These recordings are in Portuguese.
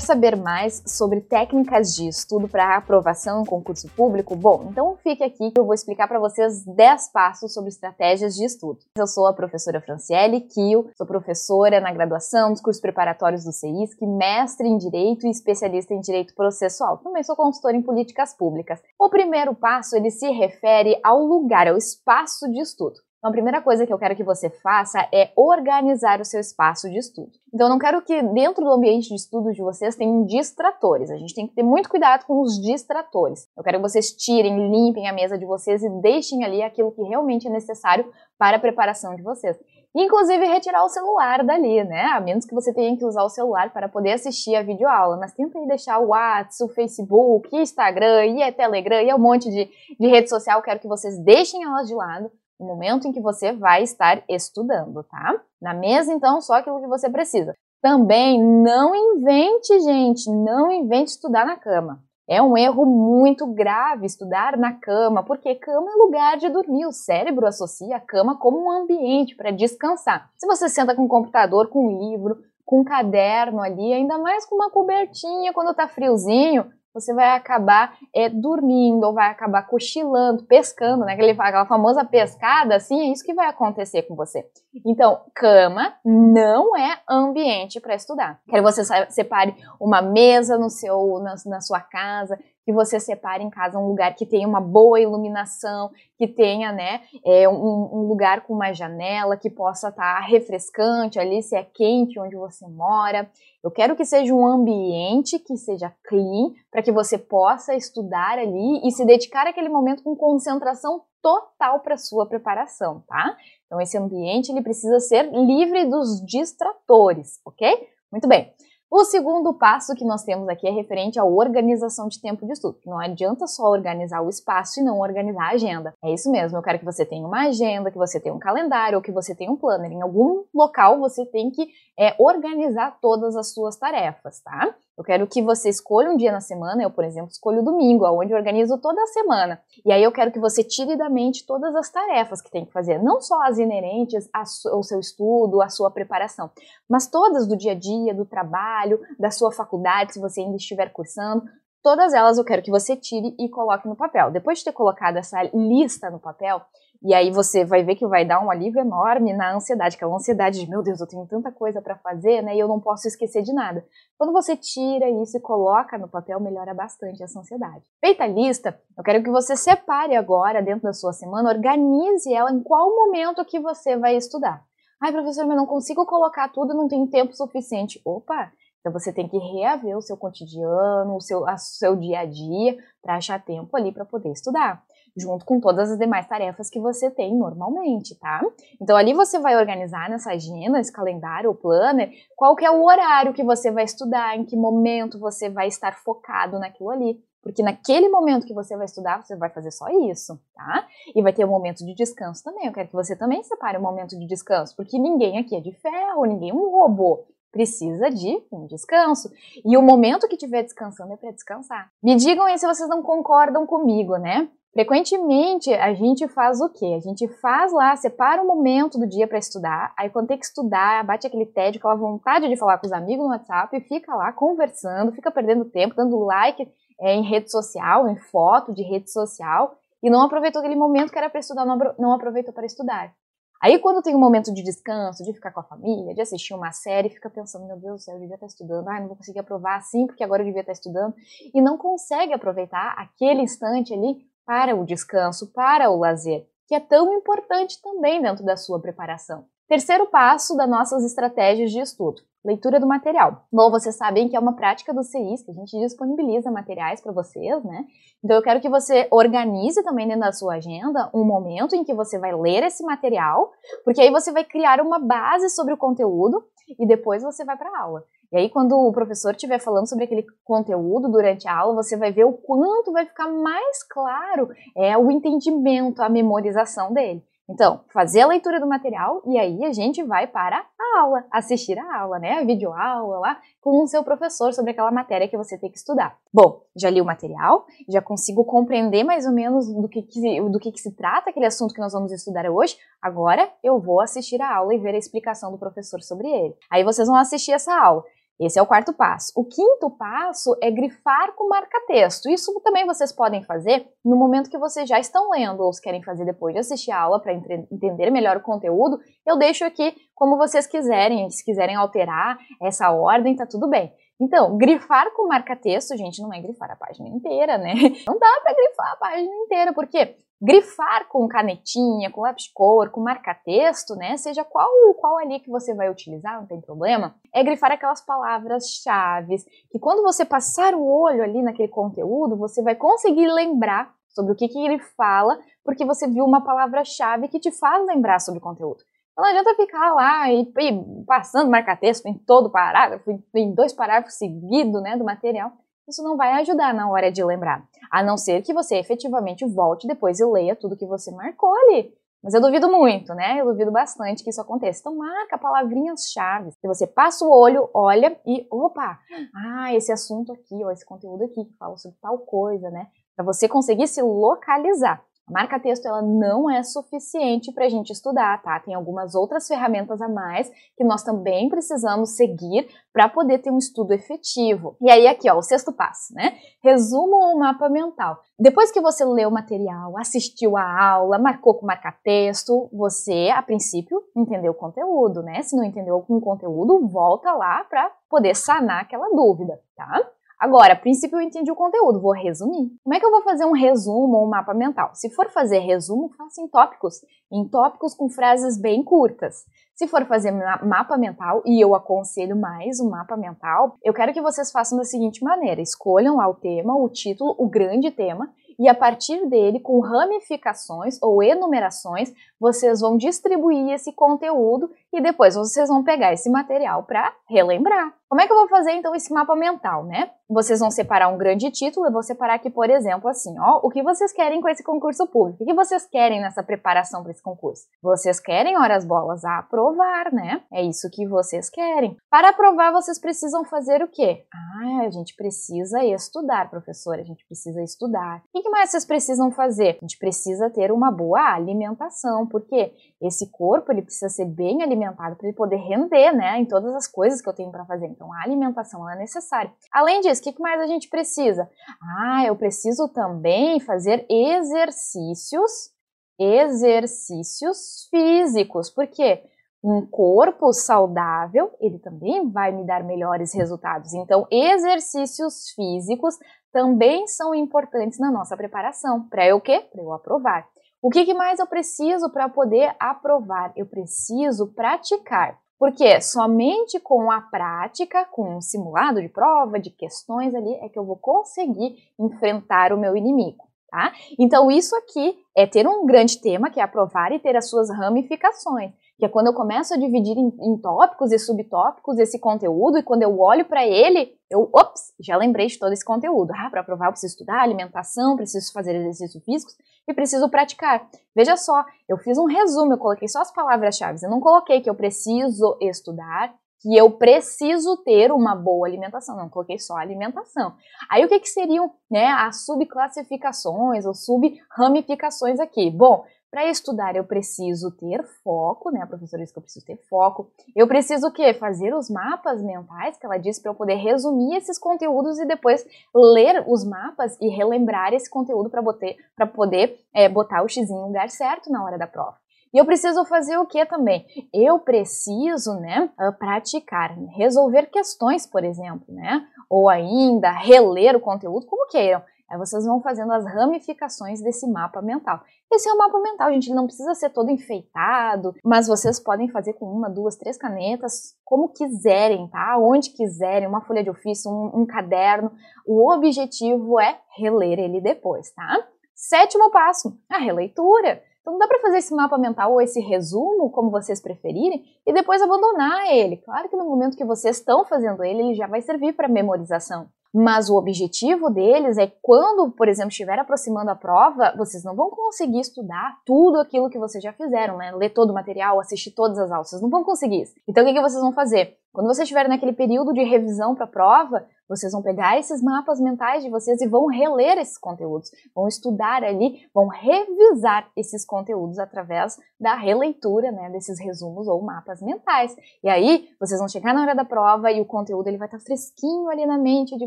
Quer saber mais sobre técnicas de estudo para aprovação em concurso público? Bom, então fique aqui que eu vou explicar para vocês 10 passos sobre estratégias de estudo. Eu sou a professora Franciele Kio, sou professora na graduação dos cursos preparatórios do CEISC, mestre em Direito e especialista em Direito Processual. Também sou consultora em Políticas Públicas. O primeiro passo, ele se refere ao lugar, ao espaço de estudo. Então, a primeira coisa que eu quero que você faça é organizar o seu espaço de estudo. Então, eu não quero que dentro do ambiente de estudo de vocês tenham distratores. A gente tem que ter muito cuidado com os distratores. Eu quero que vocês tirem, limpem a mesa de vocês e deixem ali aquilo que realmente é necessário para a preparação de vocês. Inclusive retirar o celular dali, né? A menos que você tenha que usar o celular para poder assistir a videoaula. Mas tenta aí deixar o WhatsApp, o Facebook, o Instagram, e a Telegram, e um monte de, de rede social. Quero que vocês deixem elas de lado o momento em que você vai estar estudando, tá? Na mesa, então, só aquilo que você precisa. Também não invente, gente, não invente estudar na cama. É um erro muito grave estudar na cama, porque cama é lugar de dormir. O cérebro associa a cama como um ambiente para descansar. Se você senta com o computador, com um livro, com um caderno ali, ainda mais com uma cobertinha quando tá friozinho, você vai acabar é, dormindo ou vai acabar cochilando, pescando, né? Aquele, aquela famosa pescada, assim, é isso que vai acontecer com você. Então, cama não é ambiente para estudar. Quero que você separe uma mesa no seu, na, na sua casa, que você separe em casa um lugar que tenha uma boa iluminação, que tenha, né, é, um, um, lugar com uma janela, que possa estar tá refrescante ali, se é quente onde você mora. Eu quero que seja um ambiente que seja clean, para que você possa estudar ali e se dedicar àquele momento com concentração total para sua preparação, tá? Então esse ambiente ele precisa ser livre dos distratores, ok? Muito bem. O segundo passo que nós temos aqui é referente à organização de tempo de estudo. Não adianta só organizar o espaço e não organizar a agenda. É isso mesmo, eu quero que você tenha uma agenda, que você tenha um calendário ou que você tenha um planner. Em algum local você tem que é, organizar todas as suas tarefas, tá? Eu quero que você escolha um dia na semana, eu, por exemplo, escolho o domingo, onde eu organizo toda a semana. E aí eu quero que você tire da mente todas as tarefas que tem que fazer, não só as inerentes ao seu estudo, à sua preparação, mas todas do dia a dia, do trabalho, da sua faculdade, se você ainda estiver cursando, todas elas eu quero que você tire e coloque no papel. Depois de ter colocado essa lista no papel, e aí você vai ver que vai dar um alívio enorme na ansiedade, aquela ansiedade de, meu Deus, eu tenho tanta coisa para fazer, né, e eu não posso esquecer de nada. Quando você tira isso e coloca no papel, melhora bastante essa ansiedade. Feita a lista, eu quero que você separe agora, dentro da sua semana, organize ela em qual momento que você vai estudar. Ai, professor, mas não consigo colocar tudo, não tenho tempo suficiente. Opa, então você tem que reaver o seu cotidiano, o seu, seu dia a dia, para achar tempo ali para poder estudar junto com todas as demais tarefas que você tem normalmente, tá? Então ali você vai organizar nessa agenda, nesse calendário, o planner, qual que é o horário que você vai estudar, em que momento você vai estar focado naquilo ali. Porque naquele momento que você vai estudar, você vai fazer só isso, tá? E vai ter um momento de descanso também. Eu quero que você também separe um momento de descanso, porque ninguém aqui é de ferro, ninguém é um robô precisa de um descanso. E o momento que estiver descansando é para descansar. Me digam aí se vocês não concordam comigo, né? Frequentemente a gente faz o quê? A gente faz lá, separa um momento do dia para estudar, aí quando tem que estudar, bate aquele tédio, aquela vontade de falar com os amigos no WhatsApp, e fica lá conversando, fica perdendo tempo, dando like é, em rede social, em foto de rede social, e não aproveitou aquele momento que era para estudar, não aproveitou para estudar. Aí quando tem um momento de descanso, de ficar com a família, de assistir uma série, fica pensando, meu Deus do céu, eu devia estar estudando, ai, não vou conseguir aprovar assim, porque agora eu devia estar estudando, e não consegue aproveitar aquele instante ali para o descanso, para o lazer, que é tão importante também dentro da sua preparação. Terceiro passo das nossas estratégias de estudo: leitura do material. Bom, vocês sabem que é uma prática do CIS, que a gente disponibiliza materiais para vocês, né? Então eu quero que você organize também dentro da sua agenda um momento em que você vai ler esse material, porque aí você vai criar uma base sobre o conteúdo e depois você vai para a aula. E aí, quando o professor estiver falando sobre aquele conteúdo durante a aula, você vai ver o quanto vai ficar mais claro é, o entendimento, a memorização dele. Então, fazer a leitura do material e aí a gente vai para a aula, assistir a aula, né? A videoaula lá com o seu professor sobre aquela matéria que você tem que estudar. Bom, já li o material, já consigo compreender mais ou menos do que, que do que, que se trata aquele assunto que nós vamos estudar hoje. Agora eu vou assistir a aula e ver a explicação do professor sobre ele. Aí vocês vão assistir essa aula. Esse é o quarto passo. O quinto passo é grifar com marca-texto. Isso também vocês podem fazer no momento que vocês já estão lendo ou se querem fazer depois de assistir a aula para entender melhor o conteúdo. Eu deixo aqui como vocês quiserem. Se quiserem alterar essa ordem, tá tudo bem. Então, grifar com marca-texto, gente, não é grifar a página inteira, né? Não dá para grifar a página inteira, porque grifar com canetinha, com lápis cor, com marca-texto, né? Seja qual, qual ali que você vai utilizar, não tem problema. É grifar aquelas palavras-chave que quando você passar o olho ali naquele conteúdo, você vai conseguir lembrar sobre o que, que ele fala, porque você viu uma palavra-chave que te faz lembrar sobre o conteúdo. Não adianta ficar lá e, e passando marca-texto em todo parágrafo, em dois parágrafos seguidos né, do material isso não vai ajudar na hora de lembrar. A não ser que você efetivamente volte depois e leia tudo que você marcou ali. Mas eu duvido muito, né? Eu duvido bastante que isso aconteça. Então marca palavrinhas-chave. Se você passa o olho, olha e opa, ah, esse assunto aqui, ou esse conteúdo aqui que fala sobre tal coisa, né? Para você conseguir se localizar. A marca texto ela não é suficiente para a gente estudar, tá? Tem algumas outras ferramentas a mais que nós também precisamos seguir para poder ter um estudo efetivo. E aí aqui, ó, o sexto passo, né? Resumo o mapa mental. Depois que você leu o material, assistiu a aula, marcou com marca texto, você, a princípio, entendeu o conteúdo, né? Se não entendeu algum conteúdo, volta lá para poder sanar aquela dúvida, tá? Agora, a princípio eu entendi o conteúdo, vou resumir. Como é que eu vou fazer um resumo ou um mapa mental? Se for fazer resumo, faça em tópicos, em tópicos com frases bem curtas. Se for fazer mapa mental, e eu aconselho mais o mapa mental, eu quero que vocês façam da seguinte maneira: escolham lá o tema, o título, o grande tema, e a partir dele, com ramificações ou enumerações, vocês vão distribuir esse conteúdo e depois vocês vão pegar esse material para relembrar. Como é que eu vou fazer então esse mapa mental, né? Vocês vão separar um grande título, eu vou separar aqui, por exemplo, assim, ó, o que vocês querem com esse concurso público? O que vocês querem nessa preparação para esse concurso? Vocês querem, horas bolas, a aprovar, né? É isso que vocês querem. Para aprovar, vocês precisam fazer o quê? Ah, a gente precisa estudar, professora, a gente precisa estudar. O que mais vocês precisam fazer? A gente precisa ter uma boa alimentação, porque esse corpo ele precisa ser bem alimentado para ele poder render, né, em todas as coisas que eu tenho para fazer. Então a alimentação é necessária. Além disso, o que mais a gente precisa? Ah, eu preciso também fazer exercícios, exercícios físicos, porque um corpo saudável, ele também vai me dar melhores resultados. Então, exercícios físicos também são importantes na nossa preparação. Para eu quê? Para eu aprovar. O que, mais eu preciso para poder aprovar? Eu preciso praticar. Porque somente com a prática, com um simulado de prova, de questões ali, é que eu vou conseguir enfrentar o meu inimigo. Tá? Então, isso aqui é ter um grande tema, que é aprovar e ter as suas ramificações que é quando eu começo a dividir em, em tópicos e subtópicos esse conteúdo, e quando eu olho para ele, eu, ops, já lembrei de todo esse conteúdo. Ah, para provar eu preciso estudar alimentação, preciso fazer exercícios físicos e preciso praticar. Veja só, eu fiz um resumo, eu coloquei só as palavras-chave, eu não coloquei que eu preciso estudar, que eu preciso ter uma boa alimentação, não coloquei só alimentação. Aí o que, que seriam né, as subclassificações ou subramificações aqui? Bom, para estudar eu preciso ter foco, né? A professora disse que eu preciso ter foco. Eu preciso o quê? Fazer os mapas mentais que ela disse para eu poder resumir esses conteúdos e depois ler os mapas e relembrar esse conteúdo para poder é, botar o x no lugar certo na hora da prova. E eu preciso fazer o que também? Eu preciso, né, ah, praticar, resolver questões, por exemplo, né? Ou ainda reler o conteúdo, como queiram. Aí vocês vão fazendo as ramificações desse mapa mental. Esse é o mapa mental, gente, não precisa ser todo enfeitado, mas vocês podem fazer com uma, duas, três canetas, como quiserem, tá? Onde quiserem, uma folha de ofício, um, um caderno. O objetivo é reler ele depois, tá? Sétimo passo, a releitura. Então dá para fazer esse mapa mental ou esse resumo, como vocês preferirem, e depois abandonar ele. Claro que no momento que vocês estão fazendo ele, ele já vai servir para memorização. Mas o objetivo deles é quando, por exemplo, estiver aproximando a prova, vocês não vão conseguir estudar tudo aquilo que vocês já fizeram, né? Ler todo o material, assistir todas as aulas, vocês não vão conseguir isso. Então o que, que vocês vão fazer? Quando vocês estiverem naquele período de revisão para a prova, vocês vão pegar esses mapas mentais de vocês e vão reler esses conteúdos, vão estudar ali, vão revisar esses conteúdos através da releitura, né, desses resumos ou mapas mentais. E aí, vocês vão chegar na hora da prova e o conteúdo ele vai estar fresquinho ali na mente de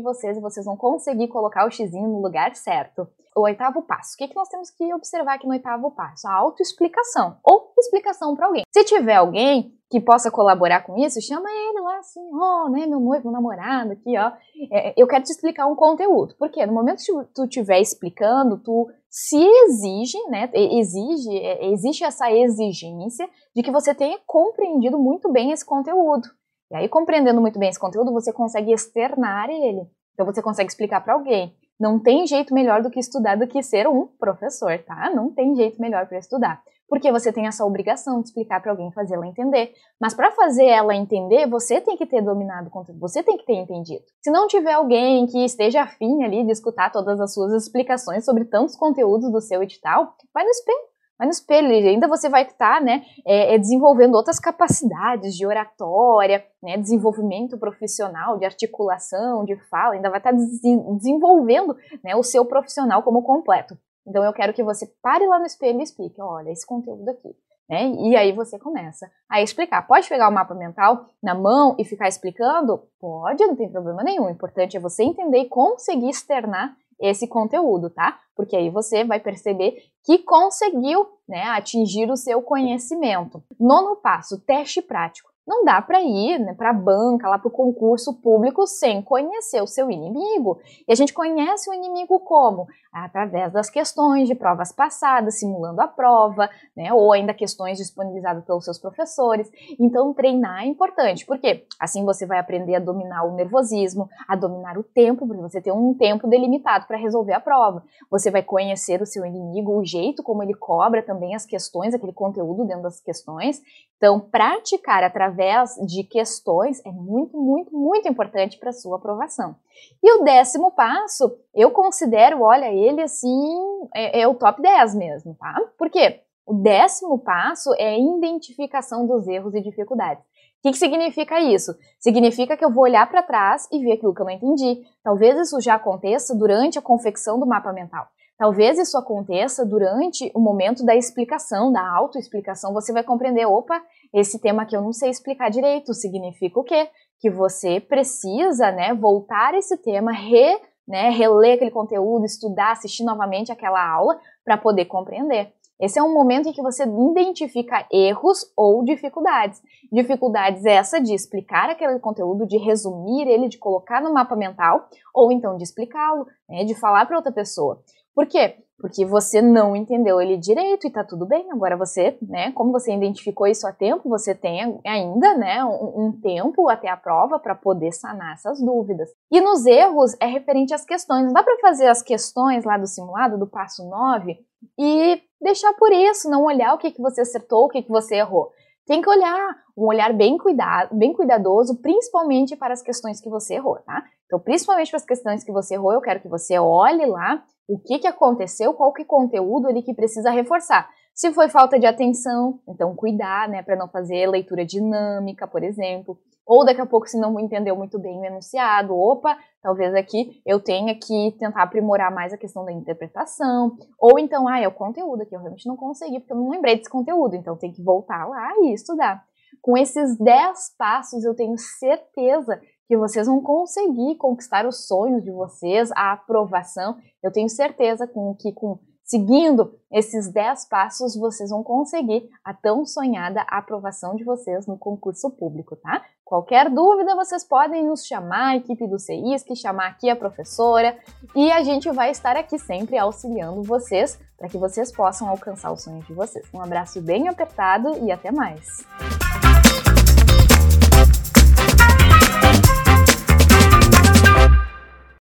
vocês e vocês vão conseguir colocar o xizinho no lugar certo. O oitavo passo. O que, que nós temos que observar aqui no oitavo passo? A autoexplicação ou explicação para alguém. Se tiver alguém que possa colaborar com isso, chama ele lá assim, ó, oh, né, meu noivo, meu namorado aqui, ó. É, eu quero te explicar um conteúdo. Porque no momento que tu estiver explicando, tu se exige, né, exige, é, existe essa exigência de que você tenha compreendido muito bem esse conteúdo. E aí, compreendendo muito bem esse conteúdo, você consegue externar ele. Então, você consegue explicar para alguém. Não tem jeito melhor do que estudar do que ser um professor, tá? Não tem jeito melhor para estudar porque você tem essa obrigação de explicar para alguém fazer ela entender. Mas para fazer ela entender, você tem que ter dominado o conteúdo, você tem que ter entendido. Se não tiver alguém que esteja afim ali de escutar todas as suas explicações sobre tantos conteúdos do seu edital, vai no espelho. Vai no espelho, ainda você vai estar né, é, é, desenvolvendo outras capacidades de oratória, né, desenvolvimento profissional, de articulação, de fala, ainda vai estar desenvolvendo né, o seu profissional como completo. Então eu quero que você pare lá no espelho e explique, olha, esse conteúdo aqui. Né? E aí você começa a explicar. Pode pegar o mapa mental na mão e ficar explicando? Pode, não tem problema nenhum. O importante é você entender e conseguir externar esse conteúdo, tá? Porque aí você vai perceber que conseguiu né, atingir o seu conhecimento. Nono passo, teste prático. Não dá para ir né, para a banca, lá para o concurso público, sem conhecer o seu inimigo. E a gente conhece o inimigo como? Através das questões de provas passadas, simulando a prova, né, ou ainda questões disponibilizadas pelos seus professores. Então, treinar é importante, porque assim você vai aprender a dominar o nervosismo, a dominar o tempo, porque você tem um tempo delimitado para resolver a prova. Você vai conhecer o seu inimigo, o jeito como ele cobra também as questões, aquele conteúdo dentro das questões. Então, praticar através de questões é muito, muito, muito importante para sua aprovação. E o décimo passo, eu considero, olha, ele assim, é, é o top 10 mesmo, tá? Por quê? O décimo passo é a identificação dos erros e dificuldades. O que, que significa isso? Significa que eu vou olhar para trás e ver aquilo que eu não entendi. Talvez isso já aconteça durante a confecção do mapa mental. Talvez isso aconteça durante o momento da explicação, da autoexplicação. Você vai compreender, opa, esse tema que eu não sei explicar direito, significa o quê? Que você precisa, né, voltar esse tema, re, né, reler aquele conteúdo, estudar, assistir novamente aquela aula para poder compreender. Esse é um momento em que você identifica erros ou dificuldades. Dificuldades essa de explicar aquele conteúdo, de resumir ele, de colocar no mapa mental, ou então de explicá-lo, né, de falar para outra pessoa. Por quê? Porque você não entendeu ele direito e tá tudo bem. Agora você, né, como você identificou isso a tempo, você tem ainda, né, um, um tempo até a prova para poder sanar essas dúvidas. E nos erros é referente às questões. Não dá para fazer as questões lá do simulado, do passo 9, e deixar por isso, não olhar o que, que você acertou, o que, que você errou. Tem que olhar, um olhar bem cuidado, bem cuidadoso, principalmente para as questões que você errou, tá? Então, principalmente para as questões que você errou, eu quero que você olhe lá o que, que aconteceu, qual que conteúdo ali que precisa reforçar. Se foi falta de atenção, então cuidar, né, para não fazer leitura dinâmica, por exemplo. Ou daqui a pouco, se não entendeu muito bem o enunciado, opa, talvez aqui eu tenha que tentar aprimorar mais a questão da interpretação. Ou então, ah, é o conteúdo aqui, eu realmente não consegui, porque eu não lembrei desse conteúdo, então tem que voltar lá e estudar. Com esses 10 passos, eu tenho certeza que vocês vão conseguir conquistar os sonhos de vocês, a aprovação. Eu tenho certeza com que com seguindo esses 10 passos vocês vão conseguir a tão sonhada aprovação de vocês no concurso público, tá? Qualquer dúvida vocês podem nos chamar, a equipe do CISC, chamar aqui a professora e a gente vai estar aqui sempre auxiliando vocês para que vocês possam alcançar os sonhos de vocês. Um abraço bem apertado e até mais!